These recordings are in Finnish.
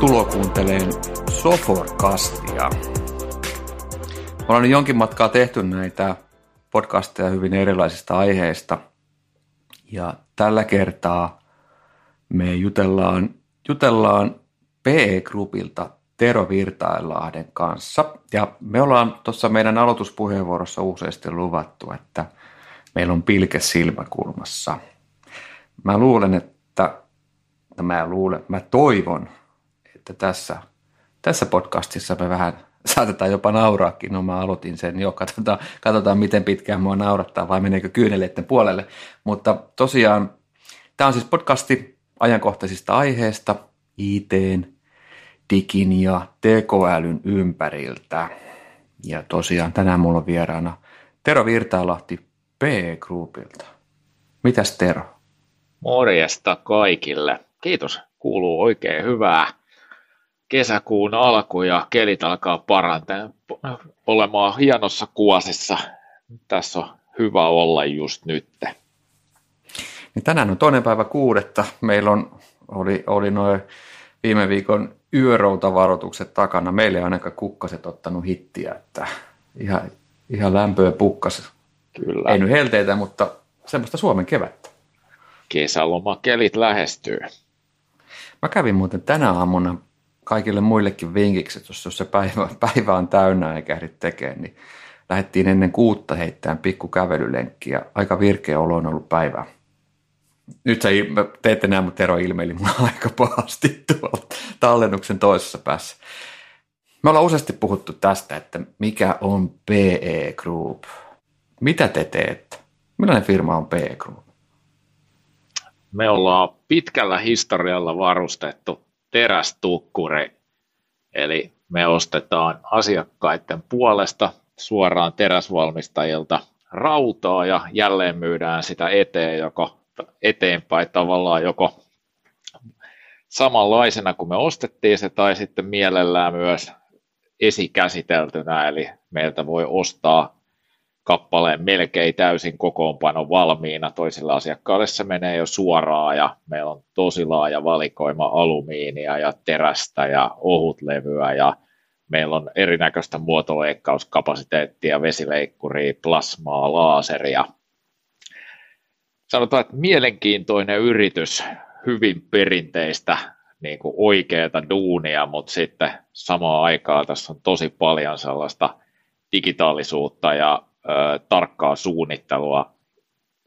Tervetuloa kuunteleen Soforkastia. Me ollaan nyt jonkin matkaa tehty näitä podcasteja hyvin erilaisista aiheista. Ja tällä kertaa me jutellaan, jutellaan PE-grupilta Tero Virtailahden kanssa. Ja me ollaan tuossa meidän aloituspuheenvuorossa useasti luvattu, että meillä on pilke silmäkulmassa. Mä luulen, että mä luulen, mä toivon, että tässä, tässä podcastissa me vähän saatetaan jopa nauraakin. No mä aloitin sen jo, katsotaan, katsotaan miten pitkään mua naurattaa vai meneekö kyyneleiden puolelle. Mutta tosiaan, tämä on siis podcasti ajankohtaisista aiheista, ITn, digin ja tekoälyn ympäriltä. Ja tosiaan tänään mulla on vieraana Tero Virtaalahti P-Groupilta. Mitäs Tero? Morjesta kaikille. Kiitos. Kuuluu oikein hyvää kesäkuun alku ja kelit alkaa parantaa olemaan hienossa kuosissa. Tässä on hyvä olla just nyt. Niin tänään on toinen päivä kuudetta. Meillä on, oli, oli noin viime viikon yöroutavaroitukset takana. Meillä ei ainakaan kukkaset ottanut hittiä, että ihan, ihan lämpöä pukkas. Kyllä. Ei nyt helteitä, mutta semmoista Suomen kevättä. Kesälomakelit lähestyy. Mä kävin muuten tänä aamuna kaikille muillekin vinkiksi, että jos se päivä, päivä on täynnä eikä ehdi tekemään, niin lähdettiin ennen kuutta heittämään pikku kävelylenkki ja aika virkeä olo on ollut päivää. Nyt sä teette nämä, mutta Tero ilmeili mun aika pahasti tuolla tallennuksen toisessa päässä. Me ollaan useasti puhuttu tästä, että mikä on PE Group. Mitä te teette? Millainen firma on PE Group? Me ollaan pitkällä historialla varustettu terästukkuri, eli me ostetaan asiakkaiden puolesta suoraan teräsvalmistajilta rautaa ja jälleen myydään sitä eteen, joko eteenpäin tavallaan joko samanlaisena kuin me ostettiin se tai sitten mielellään myös esikäsiteltynä, eli meiltä voi ostaa kappaleen melkein täysin kokoonpano valmiina. Toisilla asiakkaille se menee jo suoraan ja meillä on tosi laaja valikoima alumiinia ja terästä ja ohutlevyä ja meillä on erinäköistä muotoleikkauskapasiteettia, vesileikkuria, plasmaa, laaseria. Sanotaan, että mielenkiintoinen yritys, hyvin perinteistä niin kuin oikeaa duunia, mutta sitten samaan aikaan tässä on tosi paljon sellaista digitaalisuutta ja tarkkaa suunnittelua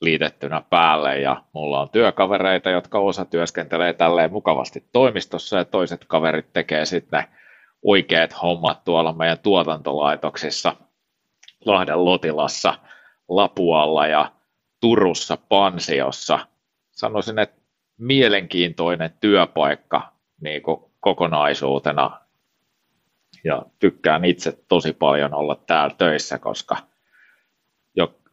liitettynä päälle ja mulla on työkavereita, jotka osa työskentelee tälleen mukavasti toimistossa ja toiset kaverit tekee sitten oikeat hommat tuolla meidän tuotantolaitoksissa Lahden Lotilassa, Lapualla ja Turussa Pansiossa. Sanoisin, että mielenkiintoinen työpaikka niin kokonaisuutena ja tykkään itse tosi paljon olla täällä töissä, koska –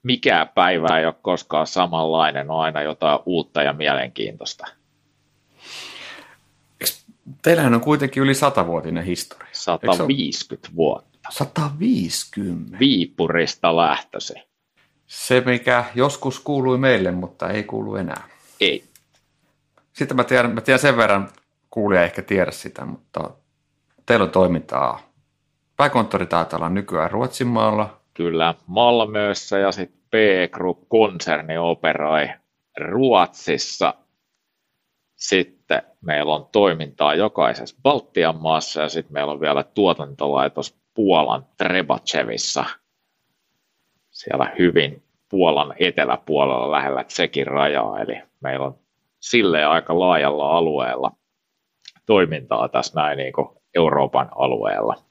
mikään päivä ei ole koskaan samanlainen, on aina jotain uutta ja mielenkiintoista. Teillähän on kuitenkin yli satavuotinen historia. 150 vuotta. 150? Viipurista lähtösi. Se, mikä joskus kuului meille, mutta ei kuulu enää. Ei. Sitten mä tiedän, mä tiedän sen verran, kuulija ehkä tiedä sitä, mutta teillä on toimintaa. Pääkonttori taitaa olla nykyään Ruotsinmaalla, kyllä Malmössä ja sitten B-Group-konserni operoi Ruotsissa. Sitten meillä on toimintaa jokaisessa Baltian maassa ja sitten meillä on vielä tuotantolaitos Puolan Trebachevissa. Siellä hyvin Puolan eteläpuolella lähellä Tsekin rajaa, eli meillä on silleen aika laajalla alueella toimintaa tässä näin niin kuin Euroopan alueella.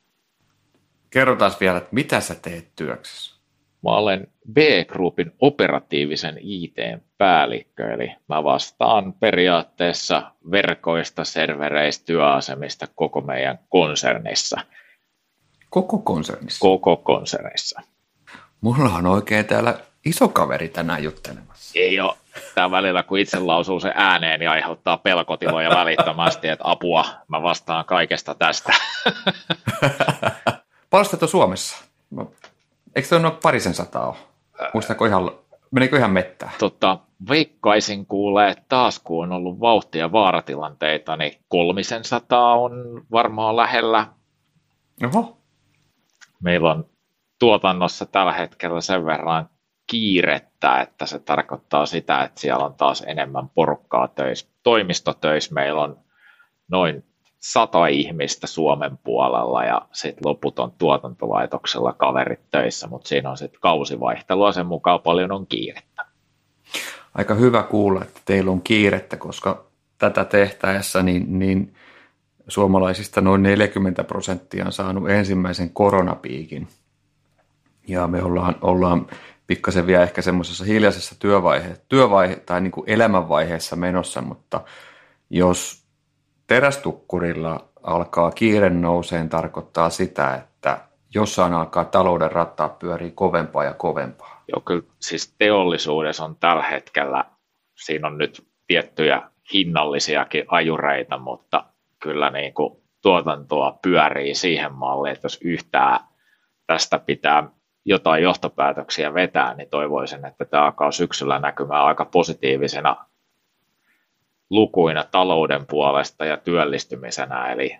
Kerrotaan vielä, että mitä sä teet työksessä? Mä olen B-Groupin operatiivisen IT-päällikkö, eli mä vastaan periaatteessa verkoista, servereistä, työasemista koko meidän konsernissa. Koko konsernissa? Koko konsernissa. Mulla on oikein täällä iso kaveri tänään juttelemassa. Ei ole. Tämä välillä, kun itse lausuu se ääneen, niin aiheuttaa pelkotiloja välittömästi, että apua, mä vastaan kaikesta tästä. Paljon Suomessa? Eikö se ole parisen sataa ole? Muistatko ihan, menikö ihan mettää? Totta, veikkaisin kuulee, että taas kun on ollut vauhtia vaaratilanteita, niin kolmisen sataa on varmaan lähellä. Oho. Meillä on tuotannossa tällä hetkellä sen verran kiirettä, että se tarkoittaa sitä, että siellä on taas enemmän porukkaa töissä. Toimistotöissä meillä on noin sata ihmistä Suomen puolella ja sitten loput on tuotantolaitoksella kaverit töissä, mutta siinä on sitten kausivaihtelua sen mukaan paljon on kiirettä. Aika hyvä kuulla, että teillä on kiirettä, koska tätä tehtäessä niin, niin suomalaisista noin 40 prosenttia on saanut ensimmäisen koronapiikin. Ja me ollaan, ollaan pikkasen vielä ehkä semmoisessa hiljaisessa työvaihe, työvaihe tai niin kuin elämänvaiheessa menossa, mutta jos terästukkurilla alkaa kiire nouseen, tarkoittaa sitä, että jossain alkaa talouden rattaat pyörii kovempaa ja kovempaa. Joo, kyllä siis teollisuudessa on tällä hetkellä, siinä on nyt tiettyjä hinnallisiakin ajureita, mutta kyllä niin kuin tuotantoa pyörii siihen malliin, että jos yhtään tästä pitää jotain johtopäätöksiä vetää, niin toivoisin, että tämä alkaa syksyllä näkymään aika positiivisena lukuina talouden puolesta ja työllistymisenä, eli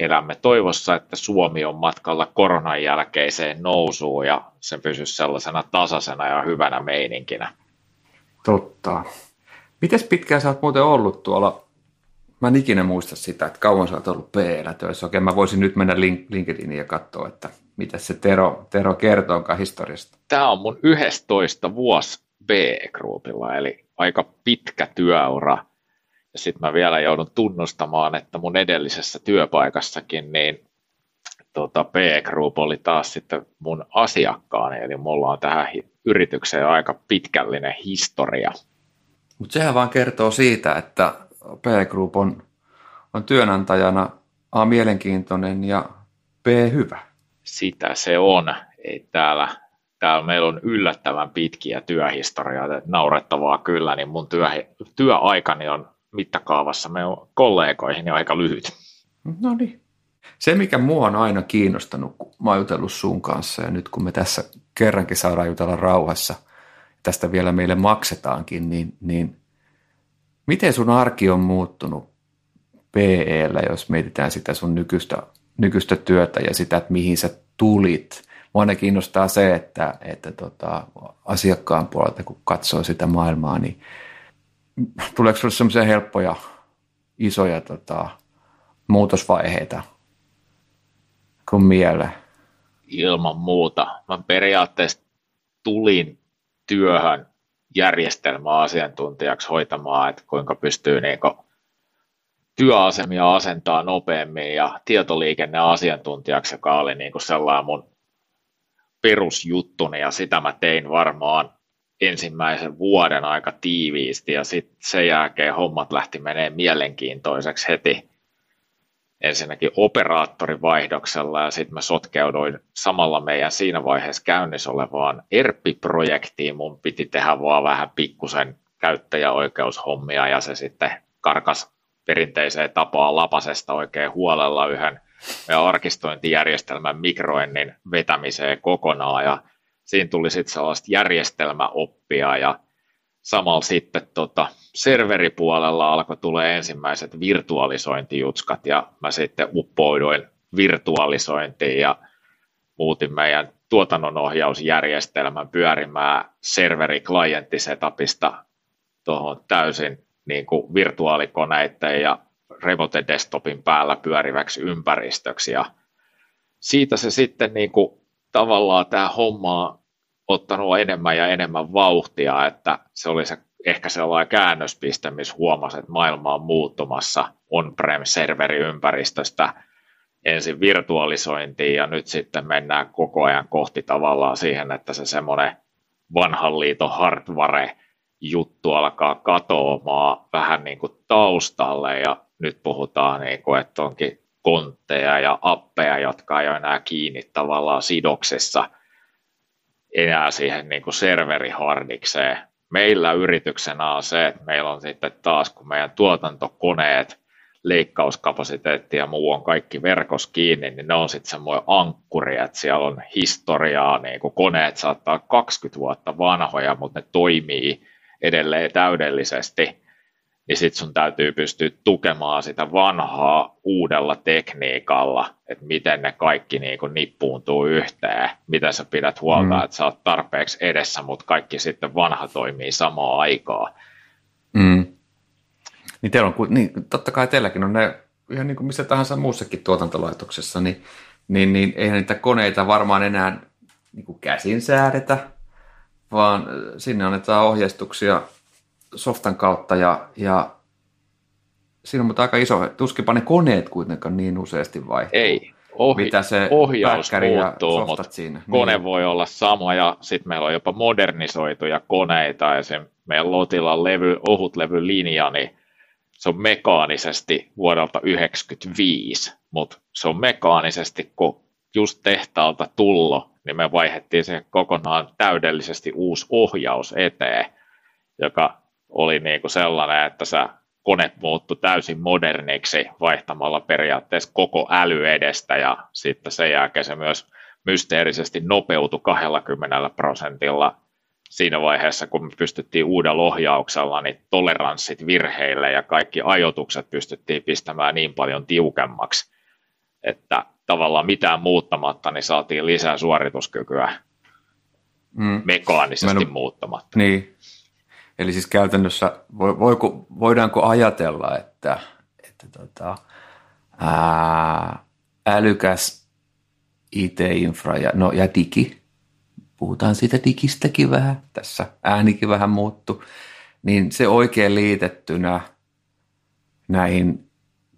elämme toivossa, että Suomi on matkalla koronan jälkeiseen nousuun ja se pysyisi sellaisena tasaisena ja hyvänä meininkinä. Totta. Miten pitkään sä oot muuten ollut tuolla? Mä en ikinä muista sitä, että kauan sä oot ollut p töissä. Okei, mä voisin nyt mennä LinkedIniin ja katsoa, että mitä se Tero, Tero kertoo historiasta. Tämä on mun 11 vuosi B-groupilla, eli aika pitkä työura. Sitten mä vielä joudun tunnustamaan, että mun edellisessä työpaikassakin niin tota, B-Group oli taas sitten mun asiakkaani, eli mulla on tähän yritykseen aika pitkällinen historia. Mutta sehän vaan kertoo siitä, että B-Group on, on työnantajana A mielenkiintoinen ja B hyvä. Sitä se on. Ei täällä, täällä meillä on yllättävän pitkiä työhistorioita, naurettavaa kyllä, niin mun työ, työaikani on mittakaavassa me kollegoihin aika lyhyt. No niin. Se, mikä mua on aina kiinnostanut, kun mä oon jutellut sun kanssa, ja nyt kun me tässä kerrankin saadaan jutella rauhassa, tästä vielä meille maksetaankin, niin, niin miten sun arki on muuttunut PEllä, jos mietitään sitä sun nykyistä, nykyistä työtä ja sitä, että mihin sä tulit. Mua aina kiinnostaa se, että, että tota, asiakkaan puolelta, kun katsoo sitä maailmaa, niin tuleeko sinulle semmoisia helppoja, isoja tota, muutosvaiheita kuin mieleen? Ilman muuta. Mä periaatteessa tulin työhön järjestelmäasiantuntijaksi hoitamaan, että kuinka pystyy niinku työasemia asentaa nopeammin ja tietoliikenneasiantuntijaksi, joka oli niinku sellainen mun perusjuttuni ja sitä mä tein varmaan ensimmäisen vuoden aika tiiviisti ja sitten sen jälkeen hommat lähti menee mielenkiintoiseksi heti ensinnäkin operaattorivaihdoksella ja sitten mä sotkeuduin samalla meidän siinä vaiheessa käynnissä olevaan ERPI-projektiin. Mun piti tehdä vaan vähän pikkusen käyttäjäoikeushommia ja se sitten karkas perinteiseen tapaan lapasesta oikein huolella yhden arkistointijärjestelmän mikroennin vetämiseen kokonaan ja siinä tuli sitten sellaista järjestelmäoppia ja samalla sitten tota, serveripuolella alkoi tulee ensimmäiset virtualisointijutskat ja mä sitten uppouduin virtualisointiin ja muutin meidän tuotannonohjausjärjestelmän pyörimään serveri-klienttisetapista tuohon täysin niin kuin virtuaalikoneiden ja remote desktopin päällä pyöriväksi ympäristöksi. Ja siitä se sitten niin kuin tavallaan tämä homma on ottanut enemmän ja enemmän vauhtia, että se oli se ehkä sellainen käännöspiste, missä huomasi, että maailma on muuttumassa on-prem-serveriympäristöstä ensin virtualisointiin ja nyt sitten mennään koko ajan kohti tavallaan siihen, että se semmoinen vanhan liiton hardware juttu alkaa katoamaan vähän niin kuin taustalle ja nyt puhutaan niin kuin, että onkin kontteja ja appeja, jotka ei ole enää kiinni tavallaan sidoksessa enää siihen niin kuin serverihardikseen. Meillä yrityksenä on se, että meillä on sitten taas, kun meidän tuotantokoneet, leikkauskapasiteetti ja muu on kaikki verkos kiinni, niin ne on sitten semmoinen ankkuri, että siellä on historiaa, niin kuin koneet saattaa 20 vuotta vanhoja, mutta ne toimii edelleen täydellisesti, niin sitten sun täytyy pystyä tukemaan sitä vanhaa uudella tekniikalla, että miten ne kaikki niin kuin nippuuntuu yhteen, miten sä pidät huolta, mm. että sä oot tarpeeksi edessä, mutta kaikki sitten vanha toimii samaan aikaan. Mm. Niin, teillä on, niin totta kai teilläkin on ne, ihan niin kuin missä tahansa muussakin tuotantolaitoksessa, niin, niin, niin eihän niitä koneita varmaan enää niin kuin käsin säädetä, vaan sinne annetaan ohjeistuksia softan kautta ja, ja siinä on mutta aika iso, tuskinpa ne koneet kuitenkaan niin useasti vaihtuu. Ei, ohi, mitä se ohjaus muuttuu, mutta siinä. kone niin. voi olla sama ja sitten meillä on jopa modernisoituja koneita, esim. meidän Lotilla levy, ohut linja, niin se on mekaanisesti vuodelta 1995, mutta se on mekaanisesti, kun just tehtaalta tullo, niin me vaihettiin se kokonaan täydellisesti uusi ohjaus eteen, joka oli niin kuin sellainen, että sä kone muuttui täysin moderniksi vaihtamalla periaatteessa koko äly edestä ja sitten sen jälkeen se myös mysteerisesti nopeutui 20 prosentilla siinä vaiheessa, kun me pystyttiin uudella ohjauksella, niin toleranssit virheille ja kaikki ajoitukset pystyttiin pistämään niin paljon tiukemmaksi, että tavallaan mitään muuttamatta, niin saatiin lisää suorituskykyä mm. mekaanisesti en... muuttamatta. Niin, Eli siis käytännössä voiko, voidaanko ajatella, että, että tota, ää, älykäs IT-infra ja, no, ja digi, puhutaan siitä digistäkin vähän, tässä äänikin vähän muuttu, niin se oikein liitettynä näihin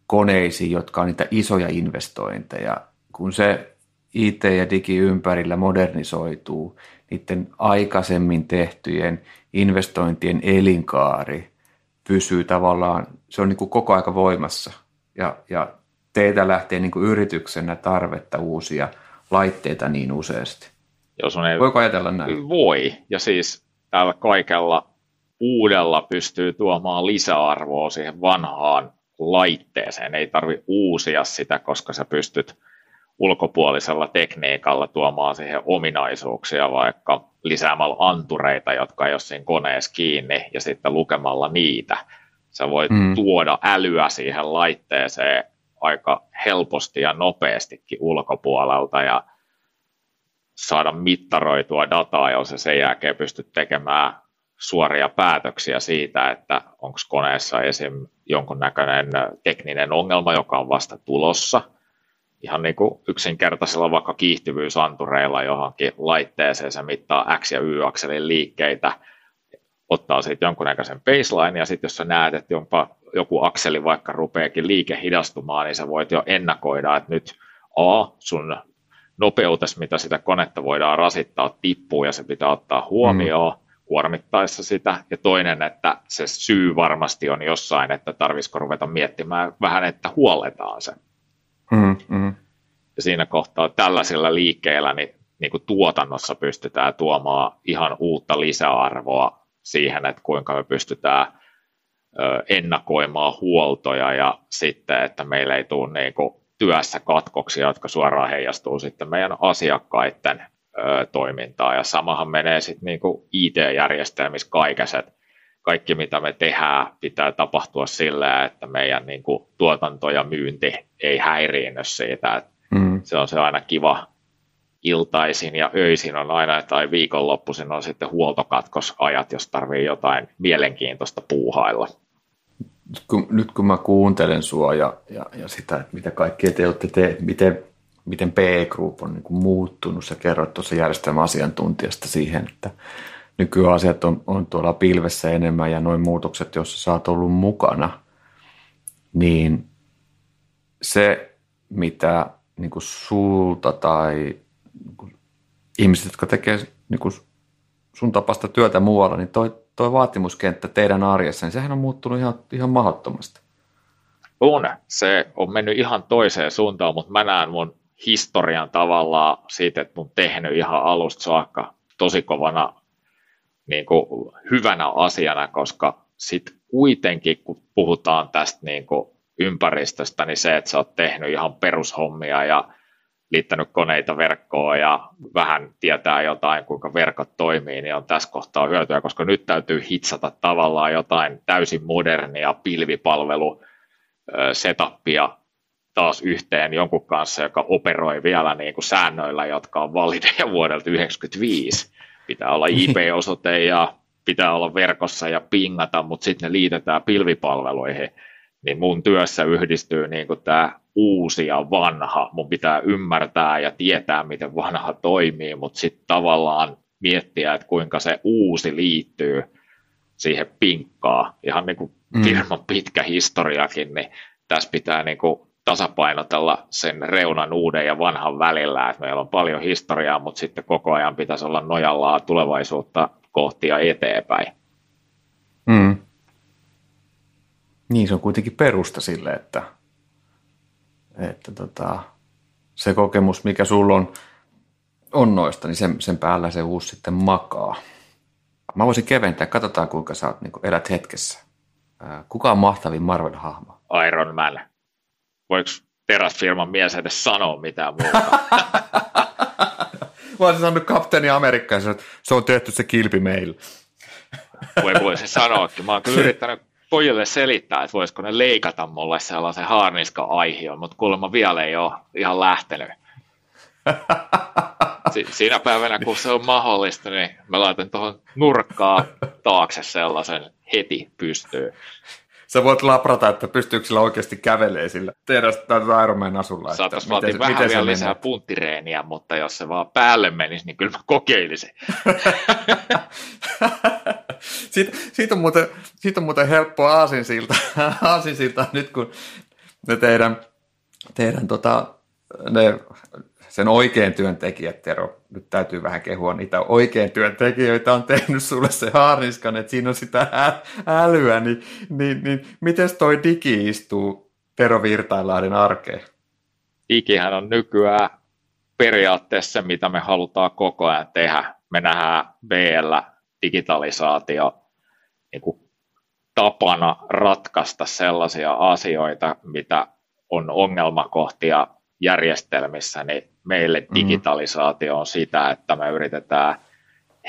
koneisiin, jotka on niitä isoja investointeja, kun se IT ja digi ympärillä modernisoituu, niiden aikaisemmin tehtyjen investointien elinkaari pysyy tavallaan, se on niin kuin koko aika voimassa ja, ja teitä lähtee niin kuin yrityksenä tarvetta uusia laitteita niin useasti. Jos on ei, Voiko ajatella näin? Voi, ja siis tällä kaikella uudella pystyy tuomaan lisäarvoa siihen vanhaan laitteeseen. Ei tarvi uusia sitä, koska sä pystyt ulkopuolisella tekniikalla tuomaan siihen ominaisuuksia, vaikka lisäämällä antureita, jotka ei ole siinä koneessa kiinni, ja sitten lukemalla niitä. Sä voit mm. tuoda älyä siihen laitteeseen aika helposti ja nopeastikin ulkopuolelta, ja saada mittaroitua dataa, jos sen jälkeen pystyt tekemään suoria päätöksiä siitä, että onko koneessa esim. jonkunnäköinen tekninen ongelma, joka on vasta tulossa – ihan niin kuin yksinkertaisella vaikka kiihtyvyysantureilla johonkin laitteeseen, se mittaa X- ja Y-akselin liikkeitä, ottaa sitten jonkunnäköisen baseline, ja sitten jos sä näet, että jopa joku akseli vaikka rupeekin liike hidastumaan, niin sä voit jo ennakoida, että nyt A, sun nopeutes, mitä sitä konetta voidaan rasittaa, tippuu, ja se pitää ottaa huomioon, mm. kuormittaessa sitä, ja toinen, että se syy varmasti on jossain, että tarvitsisiko ruveta miettimään vähän, että huoletaan se. Mm, mm. Ja siinä kohtaa tällaisilla liikkeillä niin, niin kuin tuotannossa pystytään tuomaan ihan uutta lisäarvoa siihen, että kuinka me pystytään ennakoimaan huoltoja ja sitten, että meillä ei tule niin kuin työssä katkoksia, jotka suoraan heijastuu sitten meidän asiakkaiden ö, toimintaan. Ja samahan menee sitten niin IT-järjestelmissä kaikessa, että kaikki mitä me tehdään pitää tapahtua sillä, että meidän niin kuin, tuotanto ja myynti ei häiriinny siitä. Että mm. Se on se aina kiva iltaisin ja öisin on aina, tai viikonloppuisin on sitten huoltokatkosajat, jos tarvii jotain mielenkiintoista puuhailla. Nyt kun, nyt kun mä kuuntelen sua ja, ja, ja sitä, että mitä kaikkea te olette te, miten, miten P-Group on niin kuin muuttunut, sä kerroit tuossa järjestelmän asiantuntijasta siihen, että nykyään asiat on, on tuolla pilvessä enemmän ja noin muutokset, joissa sä oot ollut mukana, niin se, mitä niin kuin sulta tai niin kuin ihmiset, jotka tekee niin kuin sun tapasta työtä muualla, niin toi, toi vaatimuskenttä teidän arjessa, niin sehän on muuttunut ihan, ihan mahdottomasti. On. Se on mennyt ihan toiseen suuntaan, mutta mä näen mun historian tavallaan siitä, että mun tehnyt ihan alusta saakka tosi kovana niin kuin hyvänä asiana, koska sitten kuitenkin, kun puhutaan tästä niin kuin ympäristöstä, niin se, että sä oot tehnyt ihan perushommia ja liittänyt koneita verkkoon ja vähän tietää jotain, kuinka verkot toimii, niin on tässä kohtaa hyötyä, koska nyt täytyy hitsata tavallaan jotain täysin modernia pilvipalvelu setupia taas yhteen jonkun kanssa, joka operoi vielä niin kuin säännöillä, jotka on valideja vuodelta 1995. Pitää olla IP-osoite ja pitää olla verkossa ja pingata, mutta sitten ne liitetään pilvipalveluihin. Niin mun työssä yhdistyy niin tämä uusi ja vanha. Mun pitää ymmärtää ja tietää, miten vanha toimii, mutta sitten tavallaan miettiä, että kuinka se uusi liittyy siihen pinkkaan. Ihan niin kuin mm. firman pitkä historiakin, niin tässä pitää niin kuin tasapainotella sen reunan uuden ja vanhan välillä, että meillä on paljon historiaa, mutta sitten koko ajan pitäisi olla nojalla tulevaisuutta kohti ja eteenpäin. Mm. Niin, se on kuitenkin perusta sille, että, että tota, se kokemus, mikä sulla on, on noista, niin sen, sen päällä se uusi sitten makaa. Mä voisin keventää, katsotaan kuinka sä oot, niin elät hetkessä. Kuka on mahtavin Marvel-hahmo? Iron Man voiko teräsfirman mies edes sanoa mitään muuta? Mä olisin sanonut kapteeni Amerikka ja että se on tehty se kilpi meillä. Voi voisi sanoakin. Mä oon kyllä yrittänyt pojille selittää, että voisiko ne leikata mulle sellaisen haarniska-aihion, mutta kuulemma vielä ei ole ihan lähtenyt. Si- siinä päivänä, kun se on mahdollista, niin mä laitan tuohon nurkkaa taakse sellaisen heti pystyyn sä voit laprata, että pystyykö sillä oikeasti kävelee sillä tehdä tätä Iron Man asulla. Saatais vaatii vähän miten vielä lisää punttireeniä, mutta jos se vaan päälle menisi, niin kyllä mä kokeilisin. siitä, siitä, on muuten, siitä on muuten helppo aasinsilta, aasinsilta nyt, kun ne teidän, teidän tota, ne sen oikein työntekijät, Tero, nyt täytyy vähän kehua niitä oikein työntekijöitä on tehnyt sulle se haariskan, että siinä on sitä älyä, niin, niin, niin miten toi digi istuu Tero Virtailahden arkeen? Digihän on nykyään periaatteessa mitä me halutaan koko ajan tehdä. Me nähdään BL digitalisaatio niin kuin tapana ratkaista sellaisia asioita, mitä on ongelmakohtia järjestelmissä, niin meille mm. digitalisaatio on sitä, että me yritetään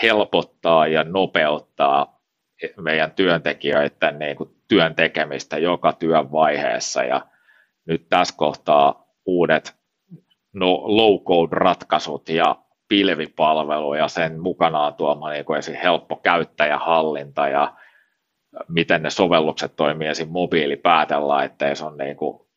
helpottaa ja nopeuttaa meidän työntekijöiden niin kuin työn tekemistä joka työn vaiheessa ja nyt tässä kohtaa uudet no, low-code-ratkaisut ja pilvipalvelu ja sen mukanaan tuoma niin kuin helppo käyttäjähallinta ja miten ne sovellukset toimii esim. mobiilipäätelaitteissa on niin kuin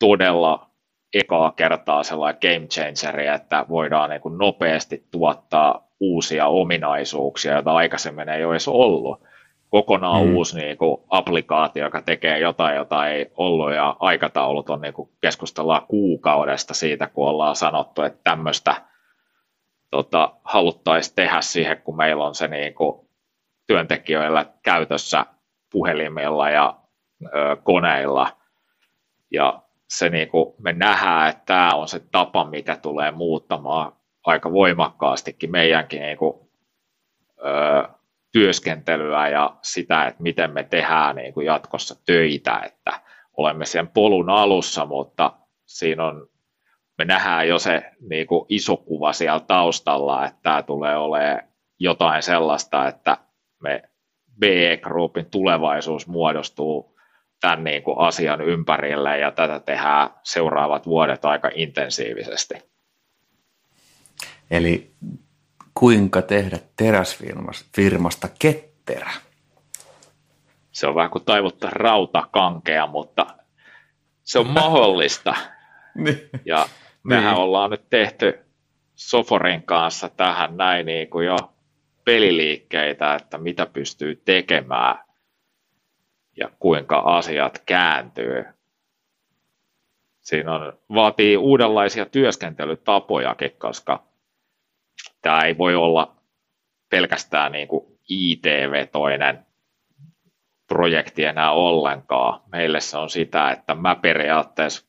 todella ekaa kertaa sellainen game changeri, että voidaan niin kuin nopeasti tuottaa uusia ominaisuuksia, joita aikaisemmin ei olisi ollut. Kokonaan mm. uusi niin kuin, applikaatio, joka tekee jotain, jota ei ollut, ja aikataulut on niin kuin, keskustellaan kuukaudesta siitä, kun ollaan sanottu, että tämmöistä tota, haluttaisiin tehdä siihen, kun meillä on se niin kuin, työntekijöillä käytössä puhelimilla ja ö, koneilla. Ja se niin kuin me nähdään, että tämä on se tapa, mikä tulee muuttamaan aika voimakkaastikin meidänkin niin kuin, ö, työskentelyä ja sitä, että miten me tehdään niin kuin jatkossa töitä, että olemme sen polun alussa, mutta siinä on, me nähdään jo se niin kuin iso kuva siellä taustalla, että tämä tulee olemaan jotain sellaista, että me BE Groupin tulevaisuus muodostuu tämän niin kuin asian ympärille ja tätä tehdään seuraavat vuodet aika intensiivisesti. Eli kuinka tehdä teräsfirmasta ketterä? Se on vähän kuin taivuttaa rautakankea, mutta se on mahdollista. niin. Ja mehän niin. ollaan nyt tehty Soforin kanssa tähän näin niin kuin jo peliliikkeitä, että mitä pystyy tekemään ja kuinka asiat kääntyy. Siinä on, vaatii uudenlaisia työskentelytapojakin, koska tämä ei voi olla pelkästään niin kuin IT-vetoinen projekti enää ollenkaan. Meille se on sitä, että mä periaatteessa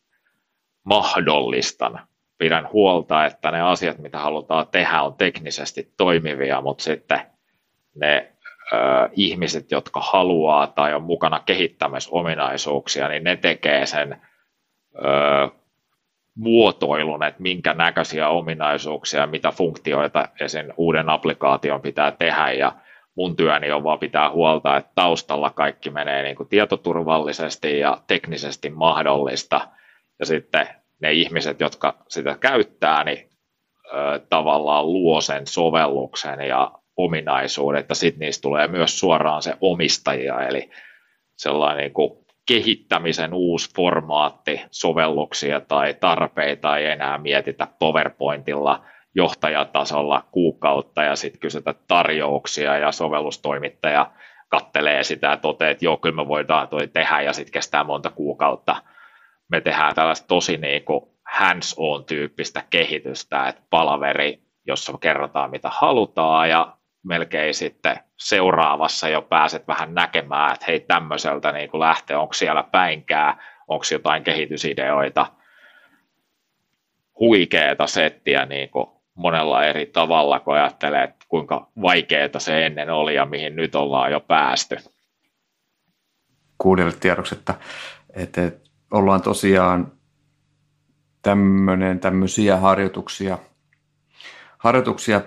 mahdollistan, pidän huolta, että ne asiat, mitä halutaan tehdä, on teknisesti toimivia, mutta sitten ne ihmiset, jotka haluaa tai on mukana kehittämässä ominaisuuksia, niin ne tekee sen muotoilun, että minkä näköisiä ominaisuuksia ja mitä funktioita esim. uuden applikaation pitää tehdä ja mun työni on vaan pitää huolta, että taustalla kaikki menee niin kuin tietoturvallisesti ja teknisesti mahdollista ja sitten ne ihmiset, jotka sitä käyttää, niin tavallaan luo sen sovelluksen ja ominaisuudet, että sitten niistä tulee myös suoraan se omistajia, eli sellainen niin kuin kehittämisen uusi formaatti, sovelluksia tai tarpeita ei enää mietitä PowerPointilla johtajatasolla kuukautta ja sitten kysytä tarjouksia ja sovellustoimittaja kattelee sitä ja toteaa, että joo, kyllä me voidaan toi tehdä ja sitten kestää monta kuukautta. Me tehdään tällaista tosi niin hands-on tyyppistä kehitystä, että palaveri, jossa kerrotaan mitä halutaan ja melkein sitten seuraavassa jo pääset vähän näkemään, että hei tämmöiseltä niin kuin lähtee, onko siellä päinkää, onko jotain kehitysideoita, huikeeta settiä niin kuin monella eri tavalla, kun ajattelee, että kuinka vaikeaa se ennen oli ja mihin nyt ollaan jo päästy. Kuulijoille tiedoksi, että, että ollaan tosiaan tämmöinen, tämmöisiä harjoituksia, harjoituksia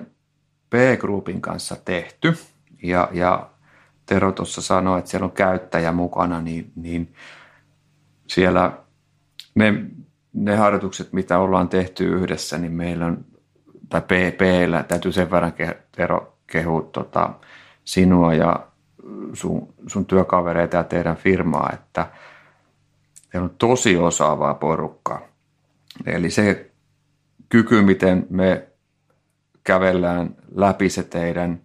P-Groupin kanssa tehty ja, ja Tero tuossa sanoi, että siellä on käyttäjä mukana, niin, niin siellä ne, ne harjoitukset, mitä ollaan tehty yhdessä, niin meillä on, tai PPllä, täytyy sen verran Tero kehua tota, sinua ja sun, sun työkavereita ja teidän firmaa, että teillä on tosi osaavaa porukkaa. Eli se kyky, miten me kävellään läpi se teidän,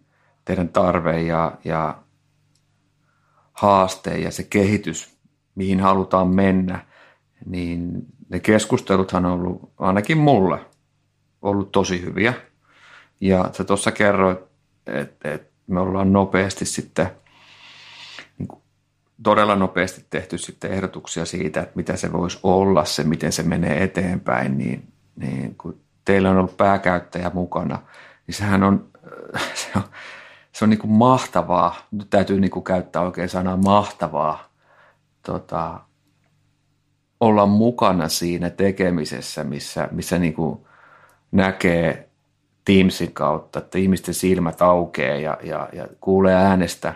teidän tarve ja, ja haaste ja se kehitys, mihin halutaan mennä, niin ne keskusteluthan on ollut ainakin mulle ollut tosi hyviä. Ja sä tuossa kerroit, että, että me ollaan nopeasti sitten, niin kuin todella nopeasti tehty sitten ehdotuksia siitä, että mitä se voisi olla, se miten se menee eteenpäin, niin, niin kun teillä on ollut pääkäyttäjä mukana, niin sehän on, se on, se on niin kuin mahtavaa, nyt täytyy niin kuin käyttää oikein sanaa mahtavaa, tota, olla mukana siinä tekemisessä, missä, missä niin kuin näkee Teamsin kautta, että ihmisten silmät aukeaa ja, ja, ja kuulee äänestä,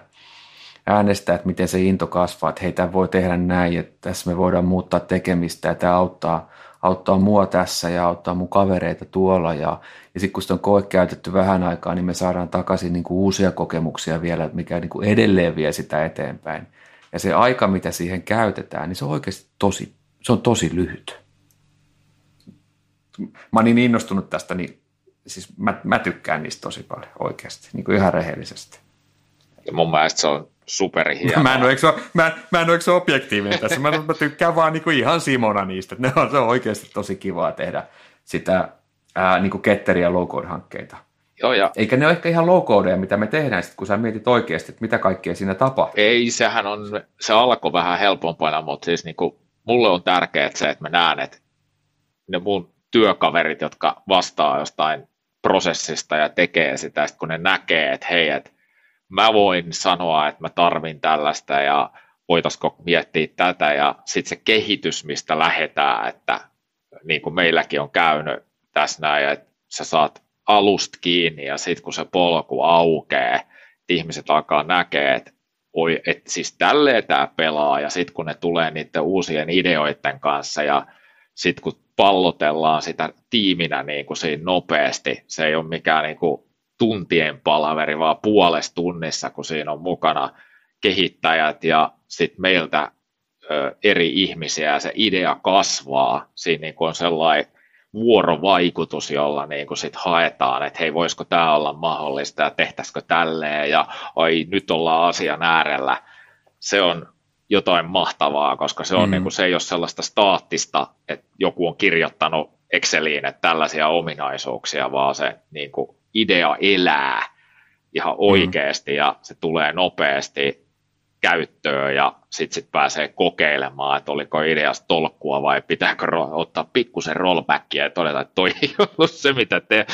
äänestä, että miten se into kasvaa, että hei, tämä voi tehdä näin, että tässä me voidaan muuttaa tekemistä ja tämä auttaa, auttaa mua tässä ja auttaa mun kavereita tuolla ja, ja sitten kun sitä on koe käytetty vähän aikaa, niin me saadaan takaisin niin kuin uusia kokemuksia vielä, mikä niin kuin edelleen vie sitä eteenpäin. Ja se aika, mitä siihen käytetään, niin se on oikeasti tosi, se on tosi lyhyt. Mä oon niin innostunut tästä, niin siis mä, mä tykkään niistä tosi paljon oikeasti, niin kuin ihan rehellisesti. Ja mun mielestä se on superhienoa. Mä en ole, eikö, mä, mä en ole eikö objektiivinen tässä. Mä, mä tykkään vaan niin kuin ihan Simona niistä. Ne on, se on oikeasti tosi kivaa tehdä sitä ää, niin kuin Ketteri- ja low-code-hankkeita. Joo, ja... Eikä ne ole ehkä ihan low mitä me tehdään, sit, kun sä mietit oikeasti, että mitä kaikkea siinä tapahtuu. Ei, sehän on, se alkoi vähän helpompana, mutta siis niin kuin, mulle on tärkeää se, että mä näen, että ne mun työkaverit, jotka vastaa jostain prosessista ja tekee sitä, sit kun ne näkee, että hei, että mä voin sanoa, että mä tarvin tällaista ja voitaisiko miettiä tätä ja sitten se kehitys, mistä lähdetään, että niin kuin meilläkin on käynyt tässä näin, että sä saat alusta kiinni ja sitten kun se polku aukeaa, ihmiset alkaa näkeä, että oi, että siis tälleen tämä pelaa ja sitten kun ne tulee niiden uusien ideoiden kanssa ja sitten kun pallotellaan sitä tiiminä niin kuin siinä nopeasti, se ei ole mikään niin kuin tuntien palaveri, vaan puolessa tunnissa, kun siinä on mukana kehittäjät ja sitten meiltä ö, eri ihmisiä ja se idea kasvaa. Siinä niin on sellainen vuorovaikutus, jolla niin kuin sit haetaan, että hei, voisiko tämä olla mahdollista ja tehtäisikö tälleen ja ai, nyt ollaan asian äärellä. Se on jotain mahtavaa, koska se, on, mm. niin kuin, se ei ole sellaista staattista, että joku on kirjoittanut Exceliin, että tällaisia ominaisuuksia, vaan se niin kuin, idea elää ihan oikeasti mm. ja se tulee nopeasti käyttöön ja sitten sit pääsee kokeilemaan, että oliko ideasta tolkkua vai pitääkö ro- ottaa pikkusen rollbackia ja todeta, että toi ei ollut se, mitä te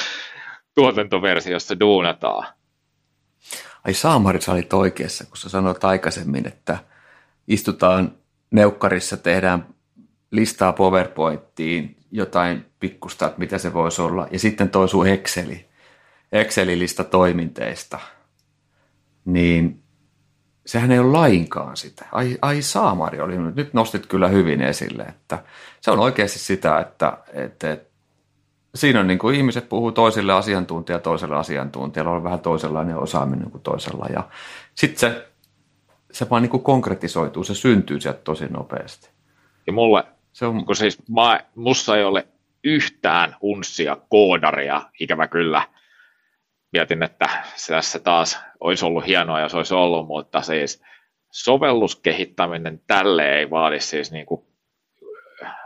tuotantoversiossa duunataan. Ai Saamari, sä olit oikeassa, kun sä sanoit aikaisemmin, että istutaan neukkarissa, tehdään listaa PowerPointiin jotain pikkusta, että mitä se voisi olla, ja sitten toi sun Exceli, Excelin-lista toiminteista, niin sehän ei ole lainkaan sitä. Ai, ai saamari oli, nyt nostit kyllä hyvin esille, että se on oikeasti sitä, että, että, että siinä on niin kuin ihmiset puhuu toiselle asiantuntija toiselle asiantuntijalle, on vähän toisenlainen osaaminen kuin toisella. Ja sitten se, se vaan niin kuin konkretisoituu, se syntyy sieltä tosi nopeasti. Ja mulle, se on... kun siis mä, musta ei ole yhtään unssia koodaria, ikävä kyllä. Mietin, että tässä taas olisi ollut hienoa, jos olisi ollut, mutta siis sovelluskehittäminen tälle ei vaadi siis niin kuin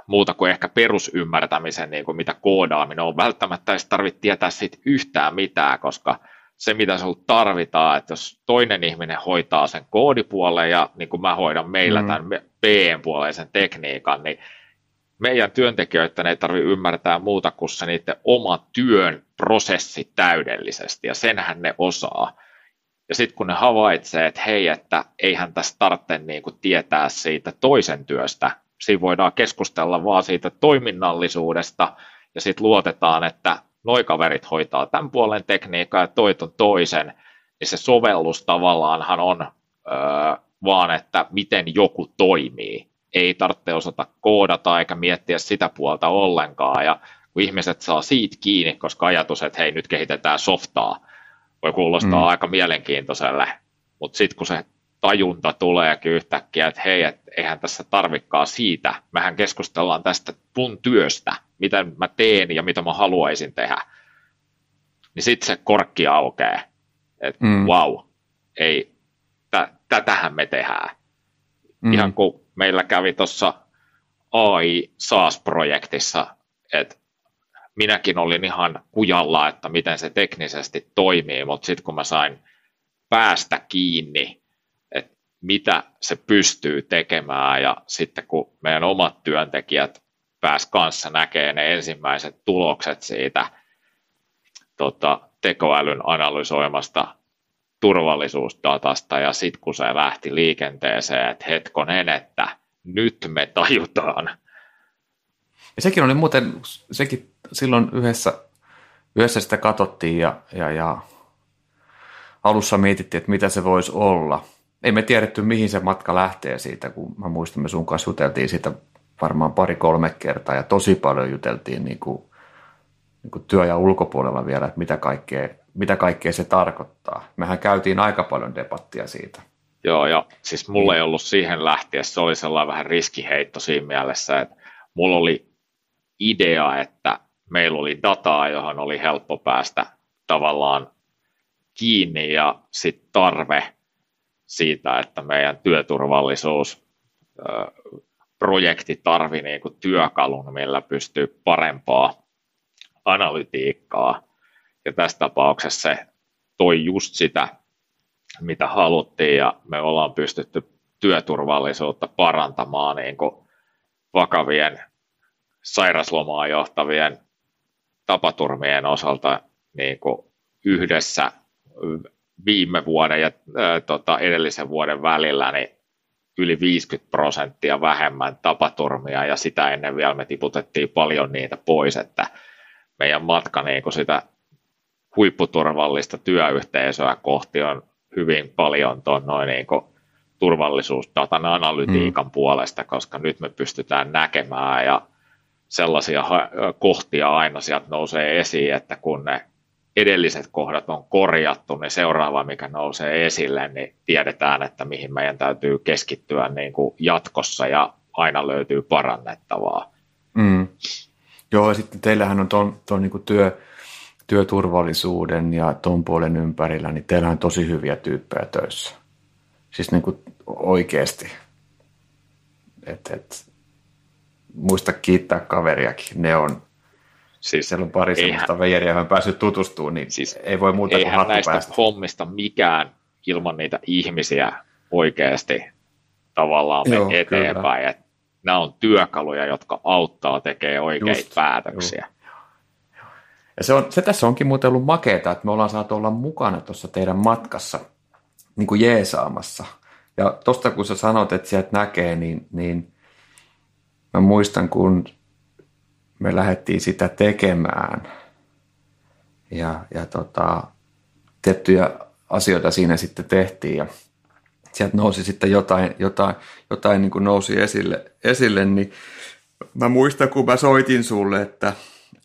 muuta kuin ehkä perusymmärtämisen, niin kuin mitä koodaaminen on. Välttämättä ei tarvitse tietää siitä yhtään mitään, koska se, mitä sinulla tarvitaan, että jos toinen ihminen hoitaa sen koodipuolen ja niin kuin mä hoidan meillä mm. tämän PM-puoleisen tekniikan, niin meidän työntekijöiden ei tarvitse ymmärtää muuta kuin se niiden oma työn prosessi täydellisesti, ja senhän ne osaa. Ja sitten kun ne havaitsee, että hei, että eihän tässä tarvitse niin kuin tietää siitä toisen työstä, siinä voidaan keskustella vaan siitä toiminnallisuudesta, ja sitten luotetaan, että noi kaverit hoitaa tämän puolen tekniikkaa ja toi toisen, niin se sovellus tavallaanhan on öö, vaan, että miten joku toimii. Ei tarvitse osata koodata eikä miettiä sitä puolta ollenkaan, ja kun ihmiset saa siitä kiinni, koska ajatus, että hei nyt kehitetään softaa, voi kuulostaa mm. aika mielenkiintoiselle, mutta sitten kun se tajunta tuleekin yhtäkkiä, että hei, et eihän tässä tarvikaan siitä. Mehän keskustellaan tästä mun työstä, mitä mä teen ja mitä mä haluaisin tehdä. Niin sitten se korkki aukeaa, että mm. wow, ei, tä, tätähän me tehdään. Mm. Ihan kuin meillä kävi tuossa AI SaaS-projektissa, että minäkin olin ihan kujalla, että miten se teknisesti toimii, mutta sitten kun mä sain päästä kiinni mitä se pystyy tekemään ja sitten kun meidän omat työntekijät pääs kanssa näkee ne ensimmäiset tulokset siitä tota, tekoälyn analysoimasta turvallisuusdatasta ja sitten kun se lähti liikenteeseen, että hetkonen, että nyt me tajutaan. Ja sekin oli muuten, sekin silloin yhdessä, yhdessä sitä katsottiin ja, ja, ja alussa mietittiin, että mitä se voisi olla – ei me tiedetty, mihin se matka lähtee siitä, kun mä muistan, me sun kanssa juteltiin siitä varmaan pari-kolme kertaa ja tosi paljon juteltiin niin kuin, niin työ- ja ulkopuolella vielä, että mitä kaikkea, mitä kaikkea se tarkoittaa. Mehän käytiin aika paljon debattia siitä. Joo, ja siis mulla ei ollut siihen lähtiä, se oli sellainen vähän riskiheitto siinä mielessä, että mulla oli idea, että meillä oli dataa, johon oli helppo päästä tavallaan kiinni ja sitten tarve siitä, että meidän työturvallisuus projekti tarvii niin kuin työkalun, millä pystyy parempaa analytiikkaa. Ja tässä tapauksessa se toi just sitä, mitä haluttiin, ja me ollaan pystytty työturvallisuutta parantamaan niin kuin vakavien sairaslomaan johtavien tapaturmien osalta niin kuin yhdessä viime vuoden ja ää, tota, edellisen vuoden välillä niin yli 50 prosenttia vähemmän tapaturmia ja sitä ennen vielä me tiputettiin paljon niitä pois, että meidän matka niin kuin sitä huipputurvallista työyhteisöä kohti on hyvin paljon tuon noin niin kuin turvallisuusdatan analytiikan mm. puolesta, koska nyt me pystytään näkemään ja sellaisia kohtia aina sieltä nousee esiin, että kun ne edelliset kohdat on korjattu, niin seuraava, mikä nousee esille, niin tiedetään, että mihin meidän täytyy keskittyä niin kuin jatkossa ja aina löytyy parannettavaa. Mm. Joo, ja sitten teillähän on tuon, tuon niin työ, työturvallisuuden ja tuon puolen ympärillä, niin teillä on tosi hyviä tyyppejä töissä. Siis niin kuin oikeasti. Et, et, muista kiittää kaveriakin. Ne on, Siis Siellä on pari sellaista veijeriä, johon päässyt tutustumaan, niin siis ei voi muuta kuin hattu näistä päästä. hommista mikään ilman niitä ihmisiä oikeasti tavallaan Joo, eteenpäin. Että nämä on työkaluja, jotka auttaa tekemään oikeita Just, päätöksiä. Jo. Ja se, on, se tässä onkin muuten ollut makeeta, että me ollaan saatu olla mukana tuossa teidän matkassa niin kuin jeesaamassa. Ja tuosta kun sä sanot, että sieltä näkee, niin, niin mä muistan, kun me lähdettiin sitä tekemään ja, ja tota, tiettyjä asioita siinä sitten tehtiin ja sieltä nousi sitten jotain, jotain, jotain niin kuin nousi esille, esille, niin mä muistan, kun mä soitin sulle, että,